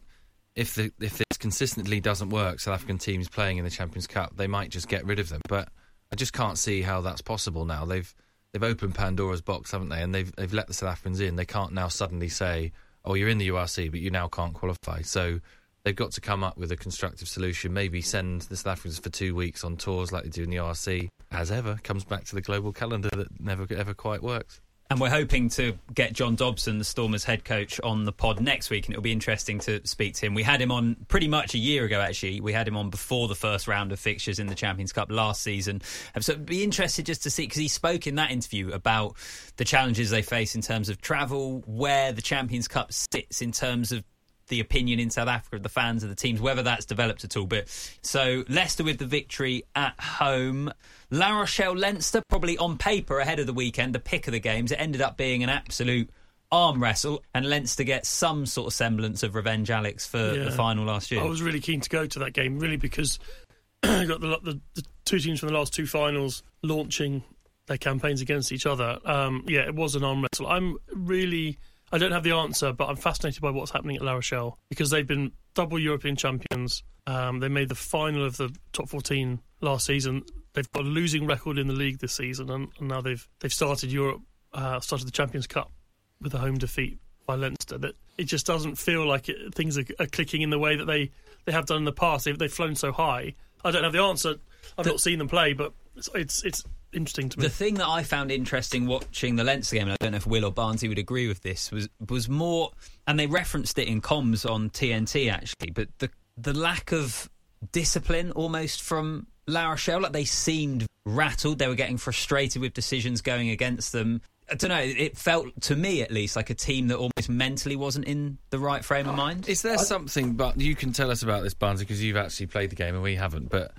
[SPEAKER 2] if the, if this consistently doesn't work, South African teams playing in the Champions Cup, they might just get rid of them. But I just can't see how that's possible now. They've they've opened Pandora's box, haven't they? And they've they've let the South Africans in. They can't now suddenly say, "Oh, you're in the URC, but you now can't qualify." So they've got to come up with a constructive solution. Maybe send the South Africans for two weeks on tours like they do in the RC. As ever, comes back to the global calendar that never ever quite works.
[SPEAKER 1] And we're hoping to get John Dobson, the Stormers head coach, on the pod next week, and it'll be interesting to speak to him. We had him on pretty much a year ago, actually. We had him on before the first round of fixtures in the Champions Cup last season. Um, so it'd be interested just to see, because he spoke in that interview about the challenges they face in terms of travel, where the Champions Cup sits in terms of the opinion in South Africa of the fans of the teams, whether that's developed at all. But so Leicester with the victory at home. La Rochelle Leinster, probably on paper ahead of the weekend, the pick of the games. It ended up being an absolute arm wrestle, and Leinster get some sort of semblance of revenge, Alex, for yeah. the final last year.
[SPEAKER 3] I was really keen to go to that game, really, because I got the, the, the, two teams from the last two finals launching their campaigns against each other. Um, yeah, it was an arm wrestle. I'm really I don't have the answer, but I'm fascinated by what's happening at La Rochelle because they've been double European champions. Um, they made the final of the top 14 last season. They've got a losing record in the league this season, and, and now they've they've started Europe, uh, started the Champions Cup with a home defeat by Leinster. That it just doesn't feel like it, things are, are, clicking in the way that they, they have done in the past. They've, they've flown so high. I don't have the answer. I've the, not seen them play, but it's, it's it's interesting to me.
[SPEAKER 1] The thing that I found interesting watching the Leinster game, and I don't know if Will or Barnesy would agree with this, was was more, and they referenced it in comms on TNT actually, but the the lack of discipline almost from La Rochelle, like they seemed rattled, they were getting frustrated with decisions going against them. I don't know. It felt to me, at least, like a team that almost mentally wasn't in the right frame of mind.
[SPEAKER 2] Is there something? But you can tell us about this, Barnesy, because you've actually played the game and we haven't. But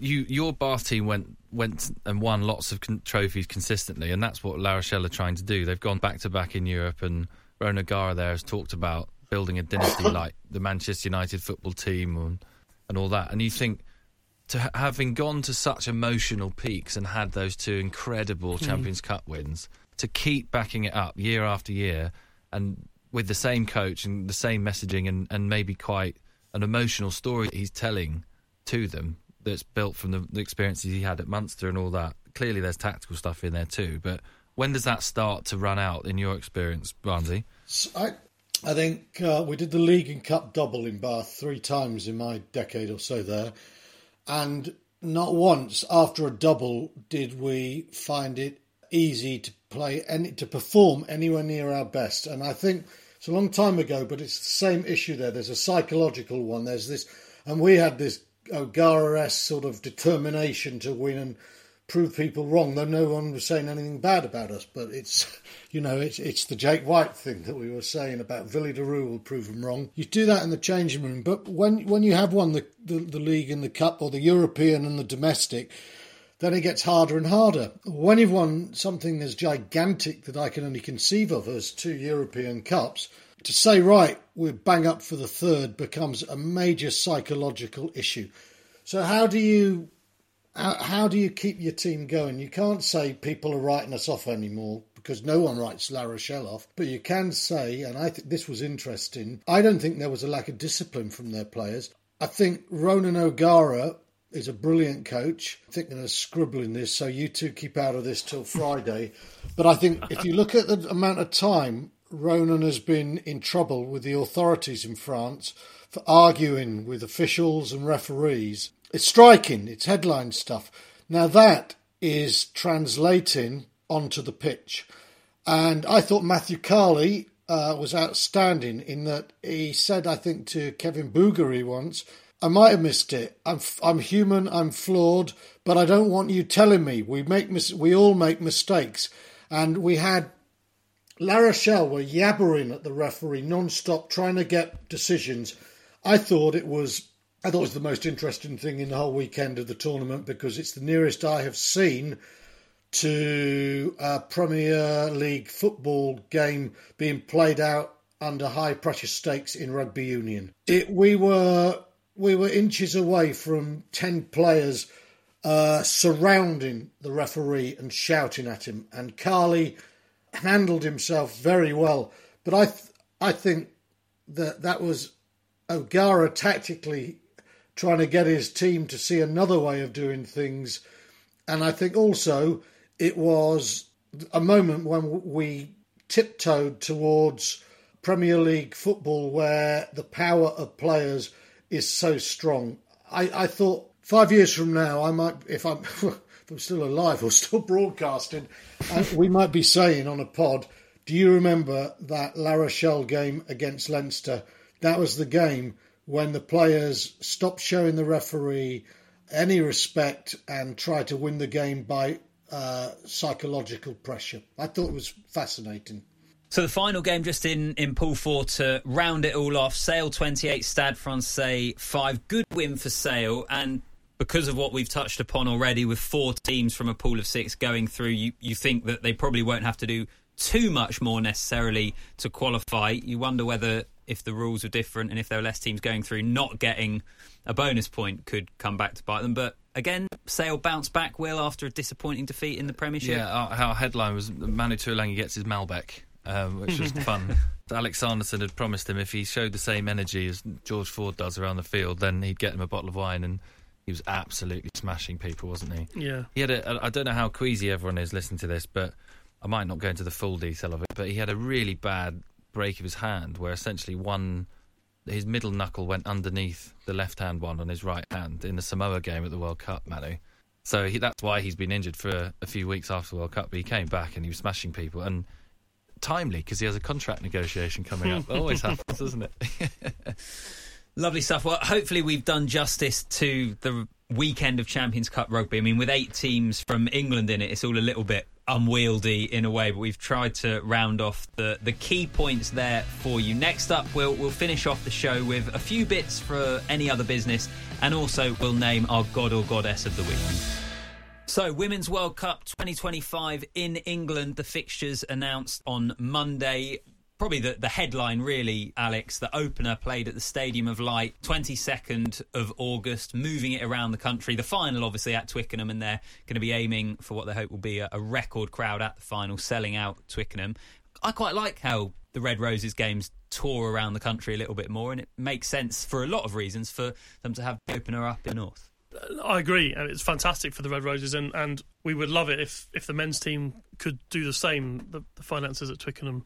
[SPEAKER 2] you, your Bath team went went and won lots of con- trophies consistently, and that's what La Rochelle are trying to do. They've gone back to back in Europe, and Ron O'Gara there has talked about building a dynasty like the Manchester United football team and, and all that. And you think to ha- having gone to such emotional peaks and had those two incredible mm. Champions Cup wins, to keep backing it up year after year, and with the same coach and the same messaging, and, and maybe quite an emotional story he's telling to them that's built from the, the experiences he had at Munster and all that. Clearly, there's tactical stuff in there too. But when does that start to run out in your experience, Barnesy?
[SPEAKER 4] So I, I think uh, we did the league and cup double in Bath three times in my decade or so there, and not once after a double did we find it easy to play any to perform anywhere near our best. And I think it's a long time ago, but it's the same issue there. There's a psychological one. There's this, and we had this O'Gara sort of determination to win and prove people wrong, though no one was saying anything bad about us. But it's, you know, it's it's the Jake White thing that we were saying about Willie le Roux will prove them wrong. You do that in the changing room, but when when you have won the, the, the league and the cup or the European and the domestic, then it gets harder and harder. When you've won something as gigantic that I can only conceive of as two European Cups, to say, right, we're bang up for the third becomes a major psychological issue. So, how do you how, do you keep your team going? You can't say people are writing us off anymore because no one writes La Rochelle off. But you can say, and I think this was interesting, I don't think there was a lack of discipline from their players. I think Ronan O'Gara is a brilliant coach. I think they're scribbling this, so you two keep out of this till Friday. But I think if you look at the amount of time Ronan has been in trouble with the authorities in France for arguing with officials and referees, it's striking. It's headline stuff. Now that is translating onto the pitch. And I thought Matthew Carley uh, was outstanding in that he said, I think, to Kevin Bougary once, I might have missed it. I'm I'm human. I'm flawed, but I don't want you telling me we make mis- we all make mistakes. And we had La Rochelle were yabbering at the referee non-stop, trying to get decisions. I thought it was I thought it was the most interesting thing in the whole weekend of the tournament because it's the nearest I have seen to a Premier League football game being played out under high pressure stakes in rugby union. It, we were we were inches away from 10 players uh, surrounding the referee and shouting at him. And Carley handled himself very well. But I, th- I think that that was O'Gara tactically trying to get his team to see another way of doing things. And I think also it was a moment when we tiptoed towards Premier League football where the power of players is so strong. I, I thought five years from now, I might, if I'm, if I'm still alive or still broadcasting, we might be saying on a pod, do you remember that La Rochelle game against Leinster? That was the game when the players stopped showing the referee any respect and tried to win the game by uh, psychological pressure. I thought it was fascinating.
[SPEAKER 1] So the final game just in, in pool four to round it all off. Sale 28, Stade Francais 5. Good win for Sale. And because of what we've touched upon already with four teams from a pool of six going through, you, you think that they probably won't have to do too much more necessarily to qualify. You wonder whether if the rules were different and if there were less teams going through, not getting a bonus point could come back to bite them. But again, Sale bounced back, Will, after a disappointing defeat in the Premiership.
[SPEAKER 2] Yeah, our, our headline was Manu Tuilagi gets his Malbec um, which was fun. Alex Sanderson had promised him if he showed the same energy as George Ford does around the field, then he'd get him a bottle of wine, and he was absolutely smashing people, wasn't he?
[SPEAKER 3] Yeah.
[SPEAKER 2] He had a. I don't know how queasy everyone is listening to this, but I might not go into the full detail of it. But he had a really bad break of his hand, where essentially one. His middle knuckle went underneath the left hand one on his right hand in the Samoa game at the World Cup, Manu. So he, that's why he's been injured for a, a few weeks after the World Cup. But he came back and he was smashing people. And timely because he has a contract negotiation coming up. That always happens, doesn't it?
[SPEAKER 1] Lovely stuff. Well, hopefully we've done justice to the weekend of Champions Cup rugby. I mean, with eight teams from England in it, it's all a little bit unwieldy in a way, but we've tried to round off the, the key points there for you. Next up, we'll we'll finish off the show with a few bits for any other business, and also we'll name our god or goddess of the week. So, Women's World Cup 2025 in England. The fixtures announced on Monday. Probably the, the headline, really, Alex. The opener played at the Stadium of Light, 22nd of August, moving it around the country. The final, obviously, at Twickenham, and they're going to be aiming for what they hope will be a, a record crowd at the final, selling out Twickenham. I quite like how the Red Roses games tour around the country a little bit more, and it makes sense for a lot of reasons for them to have the opener up in North.
[SPEAKER 3] I agree. It's fantastic for the Red Roses, and, and we would love it if, if the men's team could do the same. The, the finances at Twickenham,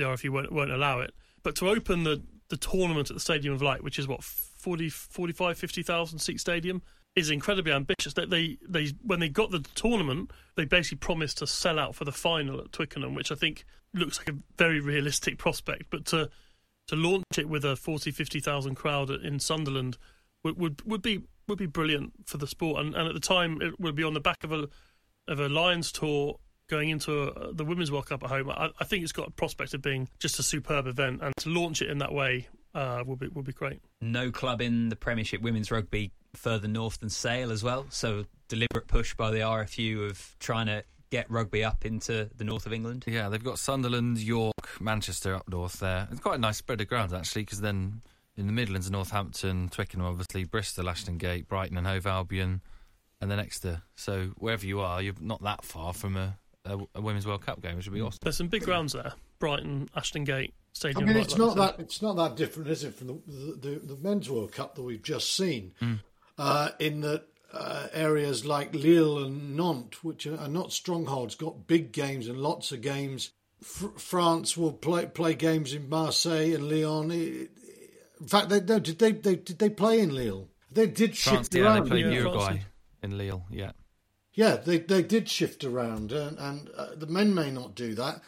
[SPEAKER 3] the RFU won't, won't allow it. But to open the, the tournament at the Stadium of Light, which is what 40, 45, 50,000 seat stadium, is incredibly ambitious. They, they, they, when they got the tournament, they basically promised to sell out for the final at Twickenham, which I think looks like a very realistic prospect. But to to launch it with a 40, 50,000 crowd in Sunderland would, would would be would be brilliant for the sport. And, and at the time, it would be on the back of a of a Lions tour going into a, the Women's World Cup at home. I, I, think it's got a prospect of being just a superb event, and to launch it in that way uh, would be would be great.
[SPEAKER 1] No club in the Premiership Women's Rugby further north than Sale as well. So deliberate push by the RFU of trying to get rugby up into the north of England.
[SPEAKER 2] Yeah, they've got Sunderland, York, Manchester up north there. It's quite a nice spread of ground actually, because then in the Midlands, Northampton, Twickenham, obviously Bristol, Ashton Gate, Brighton, and Hove Albion, and then Exeter. So wherever you are, you're not that far from a, a, a Women's World Cup game, which would be awesome.
[SPEAKER 3] There's some big grounds there: Brighton, Ashton Gate. Stadium
[SPEAKER 4] I mean, it's not that it's not that different, is it, from the the, the, the men's World Cup that we've just seen? Mm. Uh, in that uh, areas like Lille and Nantes, which are, are, not strongholds, got big games and lots of games. F- France will play play games in Marseille and Lyon. in fact, they, no, did they, they did they play in Lille? They did
[SPEAKER 2] France,
[SPEAKER 4] shift
[SPEAKER 2] yeah,
[SPEAKER 4] around.
[SPEAKER 2] they played
[SPEAKER 4] yeah.
[SPEAKER 2] Uruguay in Lille. Yeah,
[SPEAKER 4] yeah, they they did shift around, and, and uh, the men may not do that,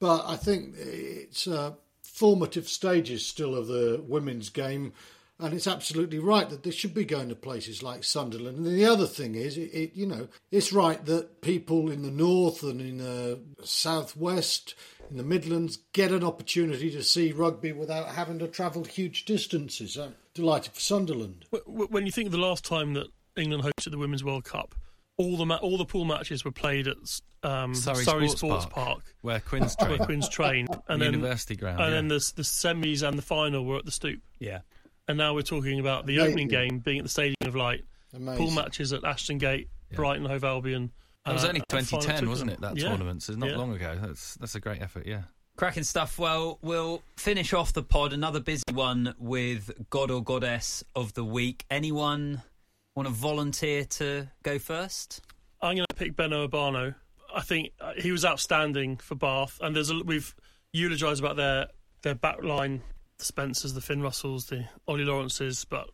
[SPEAKER 4] but I think it's uh, formative stages still of the women's game and it's absolutely right that they should be going to places like Sunderland. And the other thing is, it, it you know, it's right that people in the north and in the southwest, in the Midlands, get an opportunity to see rugby without having to travel huge distances. I'm delighted for Sunderland.
[SPEAKER 3] When you think of the last time that England hosted the Women's World Cup, all the ma- all the pool matches were played at um,
[SPEAKER 2] Surrey,
[SPEAKER 3] Surrey
[SPEAKER 2] Sports,
[SPEAKER 3] Sports,
[SPEAKER 2] Park,
[SPEAKER 3] Park,
[SPEAKER 2] where Quins train,
[SPEAKER 3] where Quins train, and
[SPEAKER 2] University
[SPEAKER 3] then,
[SPEAKER 2] ground,
[SPEAKER 3] and
[SPEAKER 2] yeah.
[SPEAKER 3] then the the semis and the final were at the Stoop.
[SPEAKER 1] Yeah,
[SPEAKER 3] and now we're talking about the
[SPEAKER 4] Amazing.
[SPEAKER 3] opening game being at the Stadium of Light,
[SPEAKER 4] Amazing.
[SPEAKER 3] pool matches at Ashton Gate,
[SPEAKER 2] Yeah.
[SPEAKER 3] Brighton, Hove Albion.
[SPEAKER 2] That was
[SPEAKER 3] uh,
[SPEAKER 2] only 2010, wasn't it? That
[SPEAKER 3] Yeah.
[SPEAKER 2] tournament, so it's not
[SPEAKER 3] Yeah.
[SPEAKER 2] long ago. That's that's a great effort. Yeah.
[SPEAKER 1] Cracking stuff. Well, we'll finish off the pod. Another busy one with God or Goddess of the Week. Anyone want to volunteer to go first?
[SPEAKER 3] I'm going to pick Beno Obano. I think uh, he was outstanding for Bath, and there's a, we've eulogised about their their back line, the Spencers, the Finn Russells, the Ollie Lawrences, but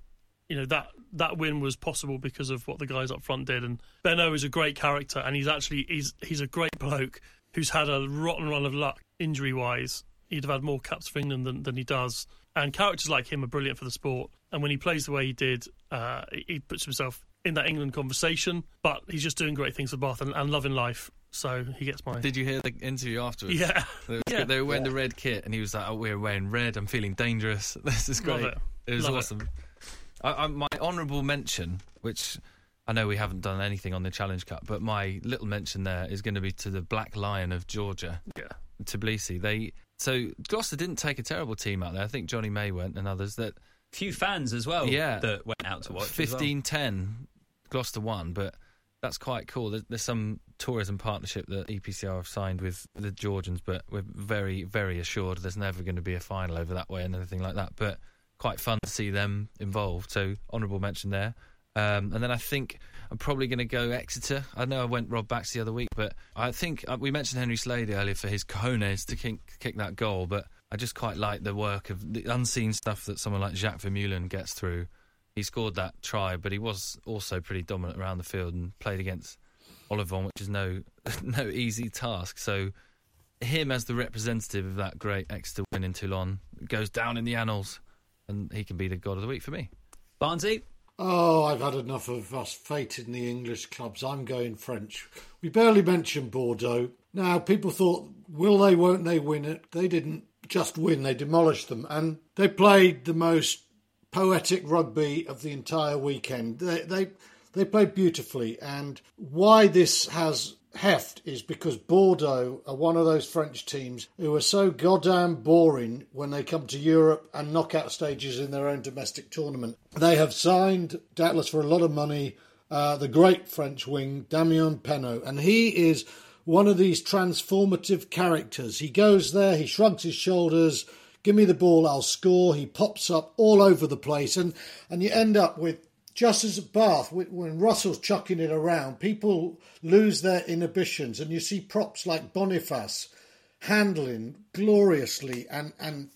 [SPEAKER 3] you know that that win was possible because of what the guys up front did. And Benno is a great character, and he's actually he's he's a great bloke who's had a rotten run of luck injury wise. He'd have had more caps for England than, than he does. And characters like him are brilliant for the sport. And when he plays the way he did, uh, he puts himself in that England conversation. But he's just doing great things for Bath and, and loving life. So he gets my.
[SPEAKER 2] Did you hear the interview afterwards?
[SPEAKER 3] Yeah.
[SPEAKER 2] They were,
[SPEAKER 3] Yeah.
[SPEAKER 2] they were wearing the red kit, and he was like, "Oh, we're wearing red. I'm feeling dangerous. This is
[SPEAKER 3] Love
[SPEAKER 2] great.
[SPEAKER 3] it.
[SPEAKER 2] was
[SPEAKER 3] Love it.
[SPEAKER 2] awesome." I, I, my honourable mention, which I know we haven't done anything on the Challenge Cup, but my little mention there is going to be to the Black Lion of Georgia,
[SPEAKER 3] Yeah.
[SPEAKER 2] Tbilisi. They so Gloucester didn't take a terrible team out there. I think Johnny May went and others that
[SPEAKER 1] Few fans as well.
[SPEAKER 2] Yeah.
[SPEAKER 1] that went out to watch. as well.
[SPEAKER 2] 15-10, Gloucester won, but that's quite cool. There's, there's some tourism partnership that EPCR have signed with the Georgians, but we're very, very assured there's never going to be a final over that way and anything like that. But quite fun to see them involved. So honourable mention there. Um, and then I think I'm probably going to go Exeter. I know I went Rob Backs the other week, but I think uh, we mentioned Henry Slade earlier for his cojones to kick, kick that goal. But I just quite like the work of the unseen stuff that someone like Jacques Vermeulen gets through. He scored that try, but he was also pretty dominant around the field and played against Ollivon, which is no no easy task. So him as the representative of that great Exeter win in Toulon goes down in the annals, and he can be the god of the week for me.
[SPEAKER 1] Barnesy,
[SPEAKER 4] Oh, I've had enough of us fated in the English clubs. I'm going French. We barely mentioned Bordeaux. Now, people thought, will they, won't they win it? They didn't just win, they demolished them. And they played the most poetic rugby of the entire weekend. They, they, they played beautifully. And why this has heft is because Bordeaux are one of those French teams who are so goddamn boring when they come to Europe and knockout stages in their own domestic tournament. They have signed, doubtless for a lot of money, uh, the great French wing, Damian Penaud, and he is one of these transformative characters. He goes there, he shrugs his shoulders, give me the ball, I'll score. He pops up all over the place, and, and you end up with just as at Bath, when Russell's chucking it around, people lose their inhibitions, and you see props like Boniface handling gloriously and, and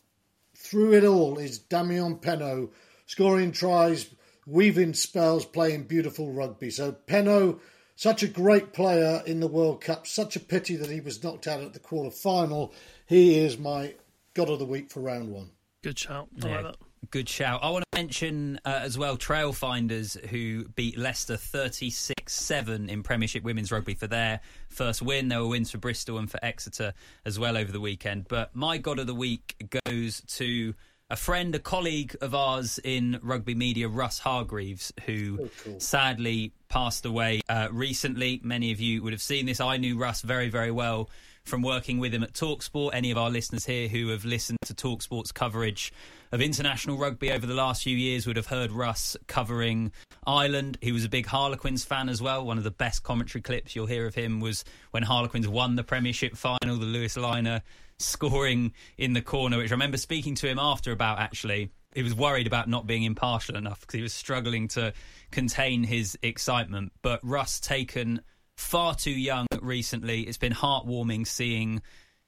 [SPEAKER 4] through it all is Damian Penaud, scoring tries, weaving spells, playing beautiful rugby. So Penaud, such a great player in the World Cup. Such a pity that he was knocked out at the quarter final. He is my God of the Week for round one.
[SPEAKER 3] Good shout. I yeah. like that.
[SPEAKER 1] Good shout. I want to mention uh, as well Trailfinders, who beat Leicester 36 7 in Premiership Women's Rugby for their first win. There were wins for Bristol and for Exeter as well over the weekend. But my God of the Week goes to a friend, a colleague of ours in rugby media, Russ Hargreaves, who oh, cool. sadly passed away uh, recently. Many of you would have seen this. I knew Russ very, very well from working with him at Talksport. Any of our listeners here who have listened to Talksport's coverage of international rugby over the last few years would have heard Russ covering Ireland. He was a big Harlequins fan as well. One of the best commentary clips you'll hear of him was when Harlequins won the Premiership final, the Louis Lynagh scoring in the corner, which I remember speaking to him after about actually. He was worried about not being impartial enough because he was struggling to contain his excitement. But Russ taken far too young recently. It's been heartwarming seeing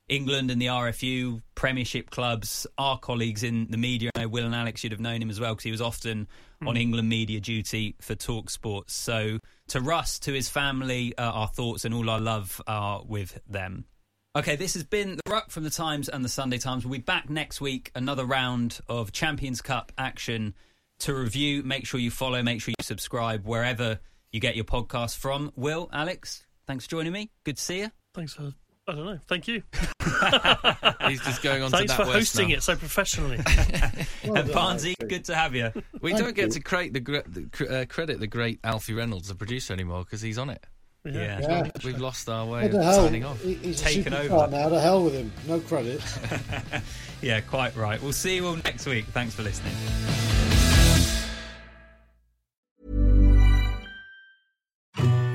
[SPEAKER 1] England and the RFU Premiership clubs, our colleagues in the media. I know Will and Alex should have known him as well because he was often mm. on England media duty for Talk Sports. So to Russ, to his family, uh, our thoughts and all our love are with them. Okay, this has been the Ruck from the Times and the Sunday Times. We'll be back next week, another round of Champions Cup action to review. Make sure you follow, make sure you subscribe wherever you get your podcast from. Will, Alex, thanks for joining me. Good to see you.
[SPEAKER 3] Thanks for I don't know. Thank you.
[SPEAKER 2] He's just going on.
[SPEAKER 3] Thanks
[SPEAKER 2] for
[SPEAKER 3] hosting
[SPEAKER 2] now.
[SPEAKER 3] it so professionally.
[SPEAKER 1] well and Barnesy, good to have you.
[SPEAKER 2] We Thank don't get you. to create the, the uh, credit the great Alfie Reynolds, the producer, anymore because he's on it.
[SPEAKER 1] Yeah, yeah.
[SPEAKER 2] we've lost our way of signing off.
[SPEAKER 4] He's taken over now. To hell with him. No credit.
[SPEAKER 1] yeah, quite right. We'll see you all next week. Thanks for listening.